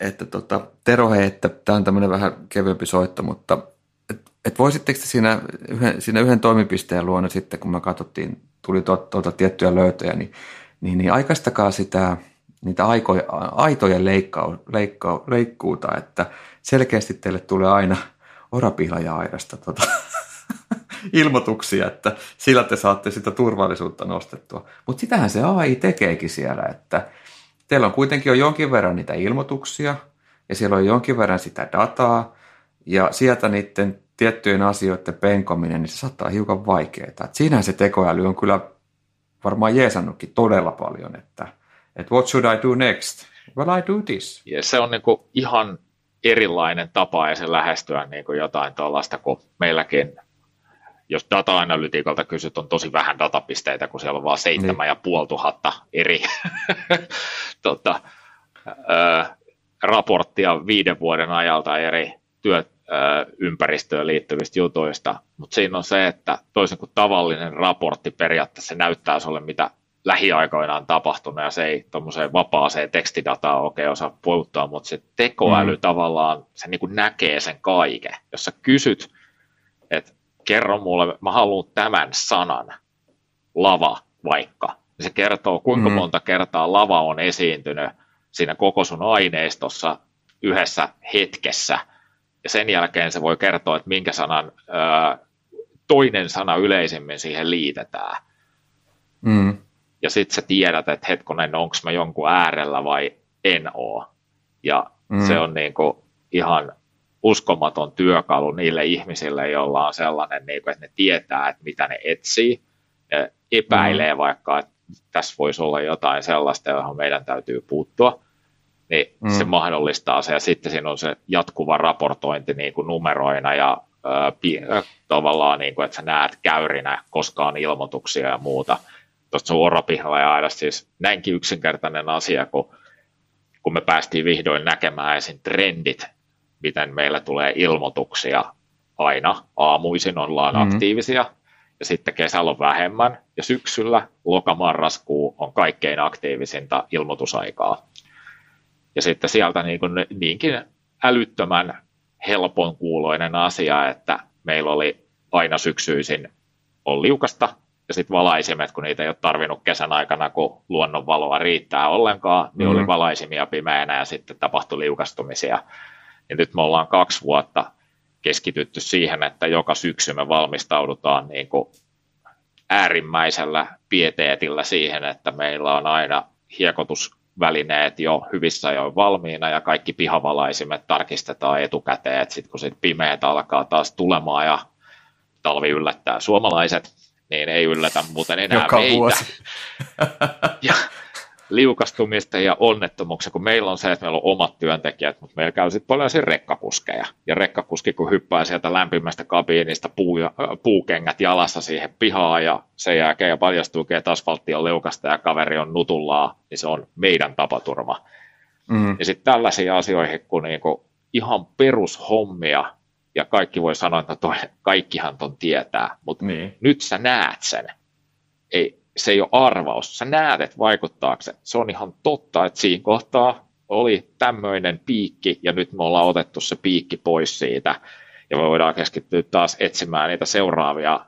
että tota, Tero hei, että tämä on tämmöinen vähän kevyempi soitto, mutta et, et voisitteko te siinä yhden, siinä yhden toimipisteen luona sitten, kun me katsottiin, tuli tuota, tuota tiettyjä löytöjä, niin, niin, niin aikaistakaa sitä, niitä aikoja, aitojen leikkau, leikkau, leikkuuta, että selkeästi teille tulee aina orapihlaja-aidasta tota, ilmoituksia, että sillä te saatte sitä turvallisuutta nostettua. Mutta sitähän se AI tekeekin siellä, että teillä on kuitenkin jo jonkin verran niitä ilmoituksia ja siellä on jonkin verran sitä dataa ja sieltä niiden tiettyjen asioiden penkominen, niin se saattaa hiukan vaikeaa. Siinähän se tekoäly on kyllä varmaan jeesannutkin todella paljon, että, että what should I do next? Well, I do this. Ja se on niin ihan erilainen tapa ja se lähestyä niin jotain tuollaista, kun meilläkin jos data-analytiikalta kysyt, on tosi vähän datapisteitä, kun siellä on vain seitsemän ja puoli tuhatta eri tota, ö, raporttia viiden vuoden ajalta eri työympäristöön liittyvistä jutuista, mutta siinä on se, että toisin kuin tavallinen raportti periaatteessa se näyttää sulle, mitä lähiaikoina on tapahtunut, ja se ei tuommoiseen vapaaseen tekstidataan oikein osaa puuttua, mutta se tekoäly mm. tavallaan, se niin kuin näkee sen kaiken. Jos sä kysyt, että kerro mulle, mä haluan tämän sanan, lava vaikka, se kertoo, kuinka mm. monta kertaa lava on esiintynyt siinä koko sun aineistossa yhdessä hetkessä, ja sen jälkeen se voi kertoa, että minkä sanan ää, toinen sana yleisimmin siihen liitetään. Mm. Ja sitten sä tiedät, että hetkonen, onko mä jonkun äärellä vai en oo. Ja mm. se on niinku ihan uskomaton työkalu niille ihmisille, joilla on sellainen, niin kuin, että ne tietää, että mitä ne etsii, ja epäilee mm. vaikka, että tässä voisi olla jotain sellaista, johon meidän täytyy puuttua, niin mm. se mahdollistaa se, ja sitten siinä on se jatkuva raportointi niin kuin numeroina ja ää, tavallaan, niin kuin, että sä näet käyrinä koskaan ilmoituksia ja muuta. Tuosta suorapihalla ja aina siis näinkin yksinkertainen asia, kun, kun me päästiin vihdoin näkemään esim. trendit miten meillä tulee ilmoituksia aina. Aamuisin ollaan mm-hmm. aktiivisia ja sitten kesällä on vähemmän ja syksyllä lokamarraskuu on kaikkein aktiivisinta ilmoitusaikaa. Ja sitten sieltä niin kuin niinkin älyttömän helpon kuuloinen asia, että meillä oli aina syksyisin on liukasta ja sitten valaisimet, kun niitä ei ole tarvinnut kesän aikana, kun luonnonvaloa riittää ollenkaan, niin mm-hmm. oli valaisimia pimeänä ja sitten tapahtui liukastumisia. Ja nyt me ollaan kaksi vuotta keskitytty siihen, että joka syksy me valmistaudutaan niin kuin äärimmäisellä pieteetillä siihen, että meillä on aina hiekotusvälineet jo hyvissä ajoin valmiina ja kaikki pihavalaisimet tarkistetaan etukäteen, että sitten kun sit pimeät alkaa taas tulemaan ja talvi yllättää suomalaiset, niin ei yllätä muuten enää Joka meitä. Vuosi. ja liukastumista ja onnettomuuksia, kun meillä on se, että meillä on omat työntekijät, mutta meillä käy sitten paljon siinä rekkakuskeja. Ja rekkakuski, kun hyppää sieltä lämpimästä kabiinista puu, äh, puukengät jalassa siihen pihaan ja sen jälkeen ja paljastuu, että asfaltti on liukasta ja kaveri on nutullaa, niin se on meidän tapaturma. Mm. Ja sitten tällaisia asioihin, kun niinku ihan perushommia, ja kaikki voi sanoa, että toi, kaikkihan ton tietää, mutta niin. nyt sä näet sen. Ei, se ei ole arvaus. Sä näet, että vaikuttaako se. Se on ihan totta, että siinä kohtaa oli tämmöinen piikki ja nyt me ollaan otettu se piikki pois siitä ja me voidaan keskittyä taas etsimään niitä seuraavia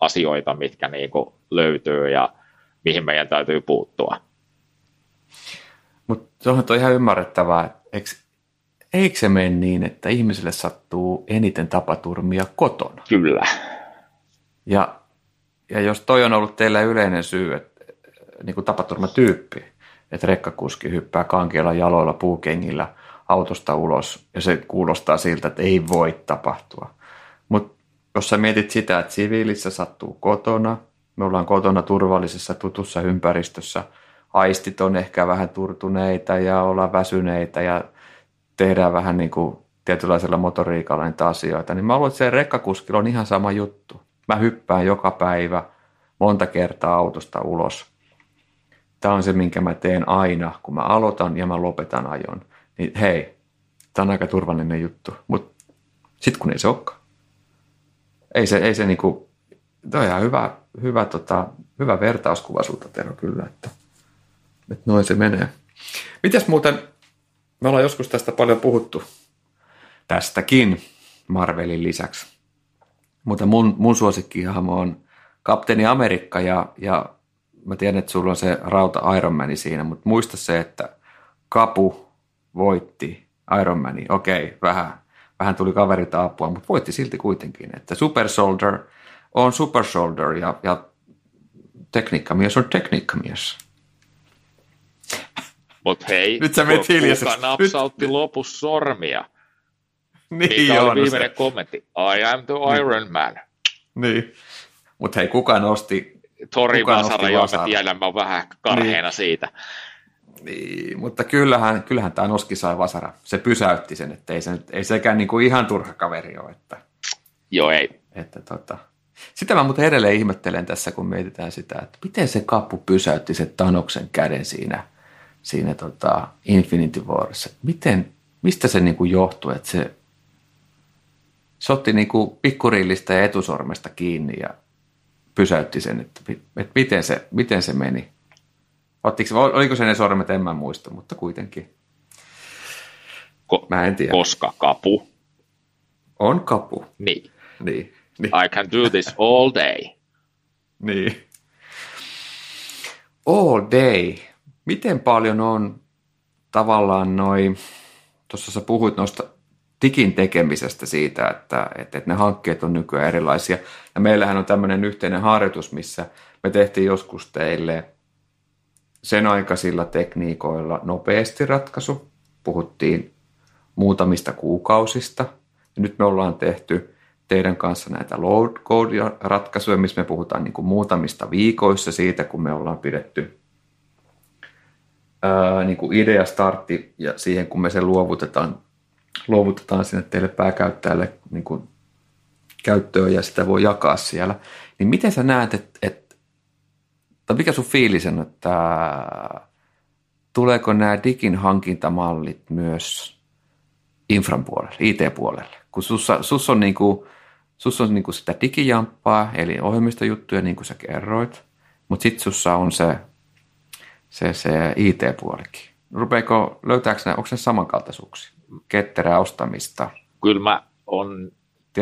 asioita, mitkä niin kuin löytyy ja mihin meidän täytyy puuttua. Mutta se on ihan ymmärrettävää. Eikö, eikö se mene niin, että ihmisille sattuu eniten tapaturmia kotona? Kyllä. Ja ja jos toi on ollut teillä yleinen syy, että niin kuin tapaturmatyyppi, että rekkakuski hyppää kankeilla jaloilla puukengillä autosta ulos ja se kuulostaa siltä, että ei voi tapahtua. Mutta jos sä mietit sitä, että siviilissä sattuu kotona, me ollaan kotona turvallisessa tutussa ympäristössä, aistit on ehkä vähän turtuneita ja ollaan väsyneitä ja tehdään vähän niin kuin tietynlaisella motoriikalla niitä asioita, niin mä luulen, että se rekkakuskilla on ihan sama juttu. Mä hyppään joka päivä monta kertaa autosta ulos. tämä on se, minkä mä teen aina, kun mä aloitan ja mä lopetan ajon. Niin hei, tämä on aika turvallinen juttu. Mutta sitten kun ei se olekaan. Ei se, ei se niinku, toi on ihan hyvä, hyvä, tota, hyvä vertauskuva sulta, Tero, kyllä, että, että noin se menee. Mites muuten, me ollaan joskus tästä paljon puhuttu, tästäkin Marvelin lisäksi. Mutta mun, mun suosikkihahmo on Kapteeni Amerikka ja, ja mä tiedän, että sulla on se rauta Iron Man siinä, mutta muista se, että Kapu voitti Iron Mani. Okei, vähän, vähän tuli kaverilta apua, mutta voitti silti kuitenkin. Että Super Soldier on Super Soldier ja, ja tekniikkamies on tekniikkamies. Mutta hei, Nyt sä kuka napsautti Nyt... lopussa sormia? Niin Mikä oli viimeinen se. kommentti? I am the niin. Iron Man. Niin. Mutta hei, kuka nosti... Tori kuka Vasara, jonka tiedän, mä vähän karheena niin. siitä. Niin, mutta kyllähän, kyllähän tämä Noski sai Vasara. Se pysäytti sen, että ei, se, ei sekään niinku ihan turha kaveri ole. Että, Joo, ei. Että tota. Sitä mä muuten edelleen ihmettelen tässä, kun mietitään sitä, että miten se kappu pysäytti se Tanoksen käden siinä, siinä tota Infinity Warissa. Miten, mistä se niinku johtui, että se, se otti niinku pikkurillistä ja etusormesta kiinni ja pysäytti sen, että, että miten, se, miten se meni. Ottiko, oliko se ne sormet, en mä muista, mutta kuitenkin. Ko- mä en tiedä. Koska kapu. On kapu. Niin. niin. niin. I can do this all day. niin. All day. Miten paljon on tavallaan noin, tuossa sä puhuit noista digin tekemisestä siitä, että, että, että ne hankkeet on nykyään erilaisia. Ja meillähän on tämmöinen yhteinen harjoitus, missä me tehtiin joskus teille sen aikaisilla tekniikoilla nopeasti ratkaisu. Puhuttiin muutamista kuukausista. Ja nyt me ollaan tehty teidän kanssa näitä load code-ratkaisuja, missä me puhutaan niin kuin muutamista viikoissa siitä, kun me ollaan pidetty ää, niin kuin idea startti ja siihen, kun me sen luovutetaan, luovutetaan sinne teille pääkäyttäjälle niin kuin käyttöön ja sitä voi jakaa siellä. Niin miten sä näet, että, että tai mikä sun fiilis on, että tuleeko nämä digin hankintamallit myös infran puolelle, IT-puolelle? Kun sussa, sus on, niinku, sus on niinku sitä digijamppaa, eli ohjelmistojuttuja, niin kuin sä kerroit, mutta sitten sussa on se, se, se IT-puolikin. Rupeeko, löytääkö nämä, onko ne samankaltaisuuksia? Ketterää ostamista? Kyllä mä on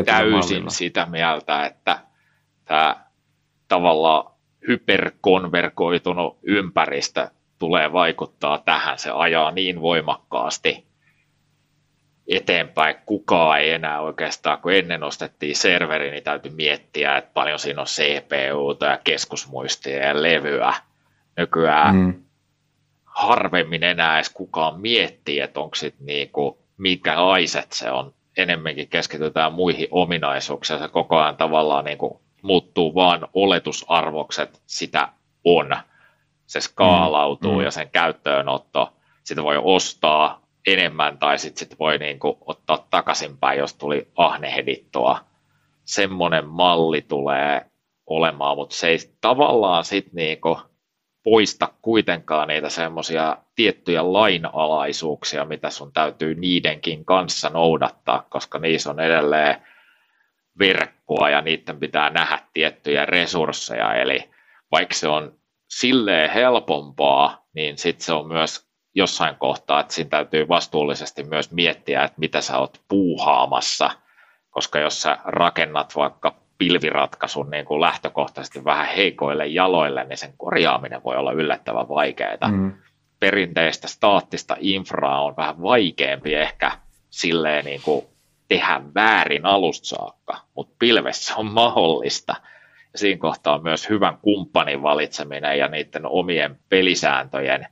täysin mallilla. sitä mieltä, että tämä tavallaan hyperkonverkoitunut ympäristö tulee vaikuttaa tähän. Se ajaa niin voimakkaasti eteenpäin. Kukaan ei enää oikeastaan, kun ennen ostettiin serveri, niin täytyy miettiä, että paljon siinä on CPUta ja keskusmuistia ja levyä. Nykyään mm. harvemmin enää edes kukaan miettii, että onko sitten niinku, laiset se on. Enemmänkin keskitytään muihin ominaisuuksiin. Se koko ajan tavallaan niinku muuttuu vaan oletusarvokset, sitä on. Se skaalautuu mm, ja sen käyttöönotto, sitä voi ostaa enemmän tai sitten sit voi niinku ottaa takaisinpäin, jos tuli ahnehdittua. Semmoinen malli tulee olemaan, mutta se ei tavallaan sitten niinku poista kuitenkaan niitä semmoisia tiettyjä lainalaisuuksia, mitä sun täytyy niidenkin kanssa noudattaa, koska niissä on edelleen verkkoa ja niiden pitää nähdä tiettyjä resursseja, eli vaikka se on silleen helpompaa, niin sitten se on myös jossain kohtaa, että siinä täytyy vastuullisesti myös miettiä, että mitä sä oot puuhaamassa, koska jos sä rakennat vaikka pilviratkaisun niin kuin lähtökohtaisesti vähän heikoille jaloille, niin sen korjaaminen voi olla yllättävän vaikeaa. Mm. Perinteistä staattista infraa on vähän vaikeampi ehkä silleen niin kuin tehdä väärin alusta saakka, mutta pilvessä on mahdollista. Ja siinä kohtaa on myös hyvän kumppanin valitseminen ja niiden omien pelisääntöjen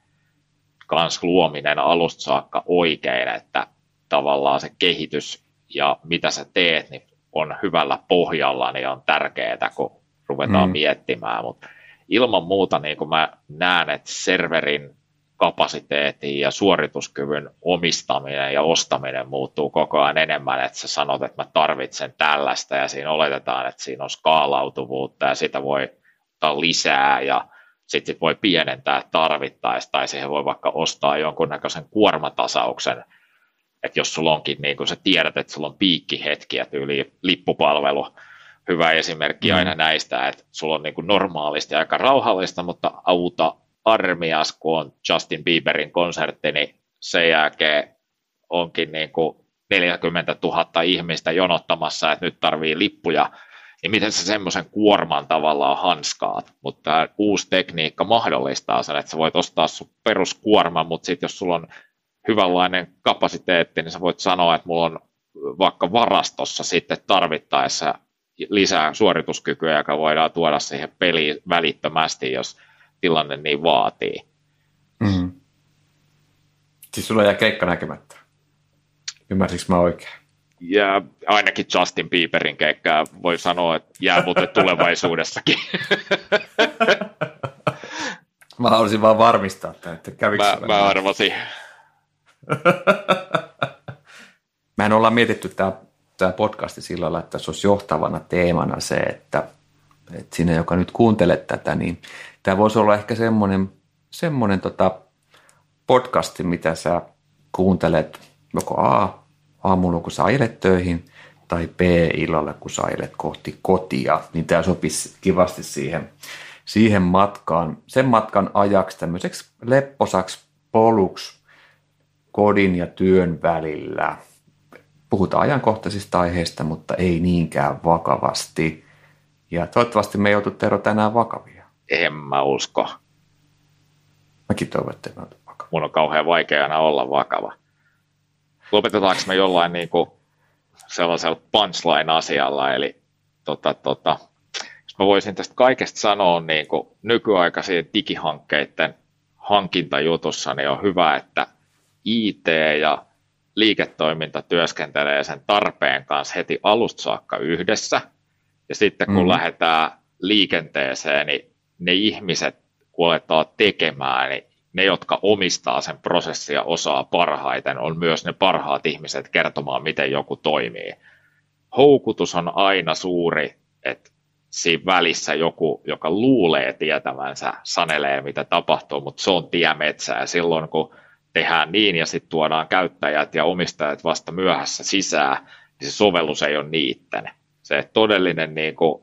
kanssa luominen alusta saakka oikein, että tavallaan se kehitys ja mitä sä teet, niin on hyvällä pohjalla, niin on tärkeää, kun ruvetaan mm. miettimään, mutta ilman muuta niin kuin mä näen, että serverin kapasiteetin ja suorituskyvyn omistaminen ja ostaminen muuttuu koko ajan enemmän, että sä sanot, että mä tarvitsen tällaista ja siinä oletetaan, että siinä on skaalautuvuutta ja sitä voi ottaa lisää ja sitten sit voi pienentää tarvittaessa, tai siihen voi vaikka ostaa jonkunnäköisen kuormatasauksen, että jos sulla onkin, niin kun sä tiedät, että sulla on piikkihetkiä, tyyli lippupalvelu, hyvä esimerkki mm. aina näistä, että sulla on niin kuin normaalisti aika rauhallista, mutta auta armias, kun on Justin Bieberin konsertti, niin sen jälkeen onkin niin kuin 40 000 ihmistä jonottamassa, että nyt tarvii lippuja, niin miten se semmoisen kuorman tavallaan hanskaat, mutta tämä uusi tekniikka mahdollistaa sen, että sä voit ostaa sun peruskuorman, mutta sitten jos sulla on hyvänlainen kapasiteetti, niin sä voit sanoa, että mulla on vaikka varastossa sitten tarvittaessa lisää suorituskykyä, joka voidaan tuoda siihen peliin välittömästi, jos tilanne niin vaatii. Mm-hmm. Siis sulla jää keikka näkemättä. Ymmärsikö mä oikein? Ja ainakin Justin Bieberin keikkaa voi sanoa, että jää muuten tulevaisuudessakin. mä haluaisin vaan varmistaa, että kävikö Mä, mä arvasin. Mehän ollaan mietitty tämä, tämä podcasti sillä lailla, että se olisi johtavana teemana se, että, että sinä, joka nyt kuuntelet tätä, niin tämä voisi olla ehkä semmoinen, semmoinen tota podcasti, mitä sä kuuntelet joko A, aamulla kun sä ajelet töihin, tai B, illalla kun sä ajelet kohti kotia, niin tämä sopisi kivasti siihen, siihen matkaan, sen matkan ajaksi tämmöiseksi lepposaksi poluksi kodin ja työn välillä. Puhutaan ajankohtaisista aiheista, mutta ei niinkään vakavasti. Ja toivottavasti me ei joutu Tero tänään vakavia. En mä usko. Mäkin toivon, että me vakava. Mun on kauhean vaikea aina olla vakava. Lopetetaanko me jollain niin kuin sellaisella punchline-asialla, eli tota, tota, jos mä voisin tästä kaikesta sanoa niin kuin nykyaikaisien digihankkeiden hankintajutussa, niin on hyvä, että IT ja liiketoiminta työskentelee sen tarpeen kanssa heti alusta saakka yhdessä. Ja sitten kun mm. lähdetään liikenteeseen, niin ne ihmiset, kun aletaan tekemään, niin ne, jotka omistaa sen prosessin ja osaa parhaiten, on myös ne parhaat ihmiset kertomaan, miten joku toimii. Houkutus on aina suuri, että siinä välissä joku, joka luulee tietävänsä, sanelee, mitä tapahtuu, mutta se on tiemetsä. Ja silloin, kun tehdään niin ja sitten tuodaan käyttäjät ja omistajat vasta myöhässä sisään, niin se sovellus ei ole niitten. Se todellinen niin kuin,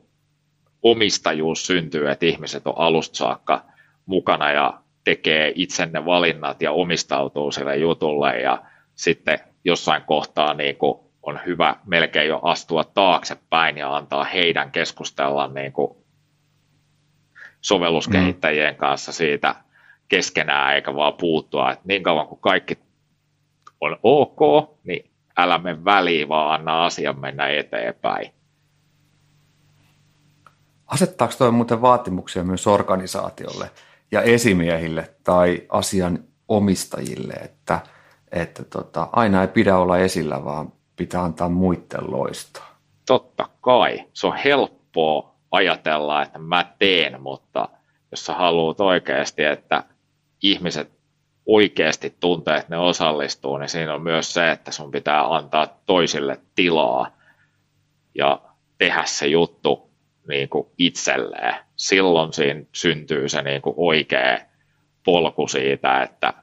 omistajuus syntyy, että ihmiset on alusta saakka mukana ja tekee itsenne valinnat ja omistautuu sille jutulle ja sitten jossain kohtaa niin kuin on hyvä melkein jo astua taaksepäin ja antaa heidän keskustella niin kuin sovelluskehittäjien mm. kanssa siitä keskenään eikä vaan puuttua, että niin kauan kuin kaikki on ok, niin älä me väliin, vaan anna asian mennä eteenpäin. Asettaako tuo muuten vaatimuksia myös organisaatiolle ja esimiehille tai asian omistajille, että, että tota, aina ei pidä olla esillä, vaan pitää antaa muiden loistaa? Totta kai. Se on helppoa ajatella, että mä teen, mutta jos sä haluat oikeasti, että ihmiset oikeasti tuntee, että ne osallistuu, niin siinä on myös se, että sun pitää antaa toisille tilaa ja tehdä se juttu niin kuin itselleen. Silloin siinä syntyy se niin kuin oikea polku siitä, että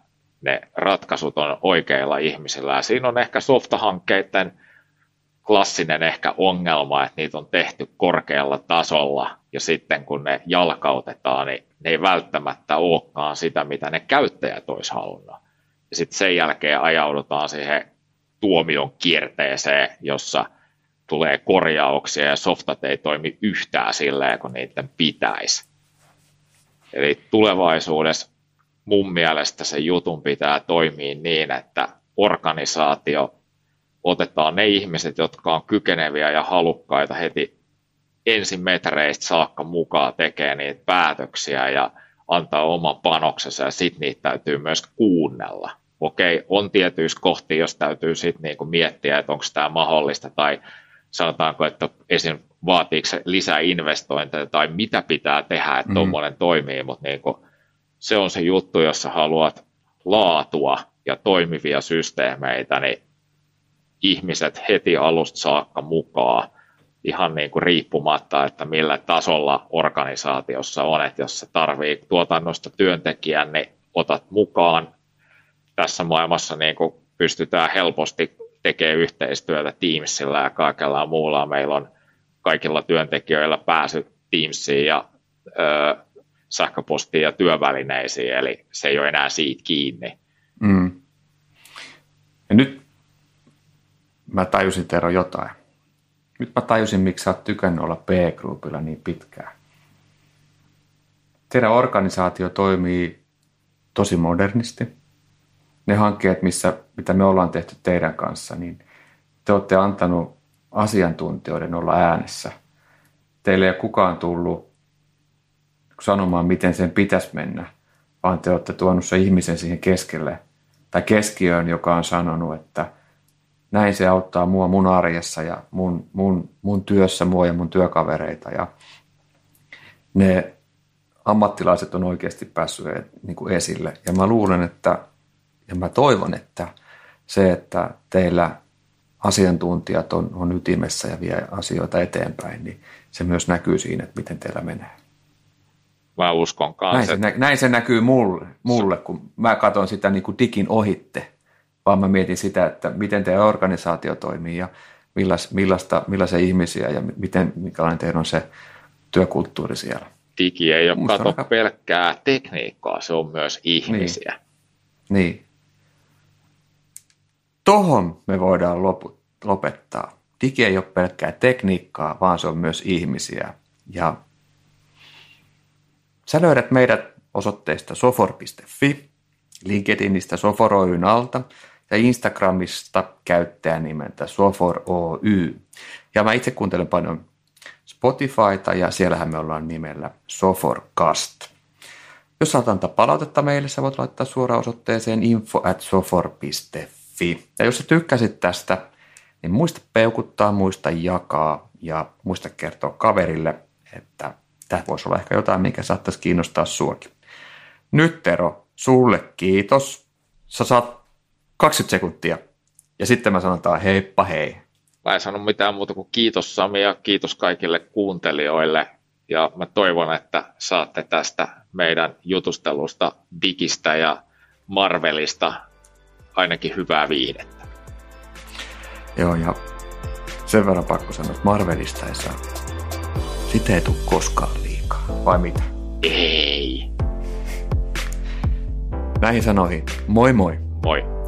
ne ratkaisut on oikeilla ihmisillä. Ja siinä on ehkä softahankkeiden klassinen ehkä ongelma, että niitä on tehty korkealla tasolla ja sitten kun ne jalkautetaan, niin ne ei välttämättä olekaan sitä, mitä ne käyttäjät olisi halunnut. Ja sitten sen jälkeen ajaudutaan siihen tuomion kierteeseen, jossa tulee korjauksia ja softat ei toimi yhtään silleen, kun niiden pitäisi. Eli tulevaisuudessa mun mielestä se jutun pitää toimia niin, että organisaatio otetaan ne ihmiset, jotka on kykeneviä ja halukkaita heti ensimetreistä saakka mukaan tekee niitä päätöksiä ja antaa oman panoksensa ja sitten niitä täytyy myös kuunnella. Okei, on tietyissä kohtia, jos täytyy sitten niinku miettiä, että onko tämä mahdollista tai sanotaanko, että esim. vaatiiko se lisää investointeja tai mitä pitää tehdä, että tuommoinen mm. toimii, mutta niinku, se on se juttu, jossa haluat laatua ja toimivia systeemeitä, niin ihmiset heti alusta saakka mukaan ihan niin kuin riippumatta, että millä tasolla organisaatiossa on, että jos se tarvii tuotannosta työntekijän, niin otat mukaan. Tässä maailmassa niin kuin pystytään helposti tekemään yhteistyötä Teamsilla ja kaikella muulla. Meillä on kaikilla työntekijöillä pääsy Teamsiin ja ö, sähköpostiin ja työvälineisiin, eli se ei ole enää siitä kiinni. Mm. Ja nyt mä tajusin Tero jotain. Nyt mä tajusin, miksi sä oot tykännyt olla P-groupilla niin pitkään. Teidän organisaatio toimii tosi modernisti. Ne hankkeet, missä, mitä me ollaan tehty teidän kanssa, niin te olette antanut asiantuntijoiden olla äänessä. Teille ei kukaan tullut sanomaan, miten sen pitäisi mennä, vaan te olette tuonut se ihmisen siihen keskelle tai keskiöön, joka on sanonut, että näin se auttaa mua mun arjessa ja mun, mun, mun työssä mua ja mun työkavereita. Ja ne ammattilaiset on oikeasti päässyt niin kuin esille. Ja mä luulen, että ja mä toivon, että se, että teillä asiantuntijat on, on ytimessä ja vie asioita eteenpäin, niin se myös näkyy siinä, että miten teillä menee. Mä uskon kanssa. Näin se, nä, näin se näkyy mulle, mulle, kun mä katson sitä niin kuin digin ohitte, vaan mä mietin sitä, että miten teidän organisaatio toimii ja millas, millaista, millaisia ihmisiä ja miten, minkälainen teidän on se työkulttuuri siellä. Digi ei ole Musta kato aika... pelkkää tekniikkaa, se on myös ihmisiä. Niin. niin. Tohon me voidaan lopu, lopettaa. Digi ei ole pelkkää tekniikkaa, vaan se on myös ihmisiä. Ja sä löydät meidät osoitteesta sofor.fi, LinkedInistä Sofor Oyn alta ja Instagramista käyttäjän nimeltä Sofor Oy. Ja mä itse kuuntelen paljon Spotifyta ja siellähän me ollaan nimellä Soforcast. Jos saat antaa palautetta meille, sä voit laittaa suoraan osoitteeseen info at sofor.fi. Ja jos sä tykkäsit tästä, niin muista peukuttaa, muista jakaa ja muista kertoa kaverille, että tämä voisi olla ehkä jotain, mikä saattaisi kiinnostaa suokin. Nyt Tero, sulle kiitos. Sä saat 20 sekuntia ja sitten mä sanotaan heippa hei. Mä en sano mitään muuta kuin kiitos Sami ja kiitos kaikille kuuntelijoille. Ja mä toivon, että saatte tästä meidän jutustelusta digistä ja Marvelista ainakin hyvää viihdettä. Joo, ja sen verran pakko sanoa, että Marvelista ei saa. Sitä ei tule koskaan liikaa, vai mitä? Ei. Näihin sanoihin, moi moi. Moi.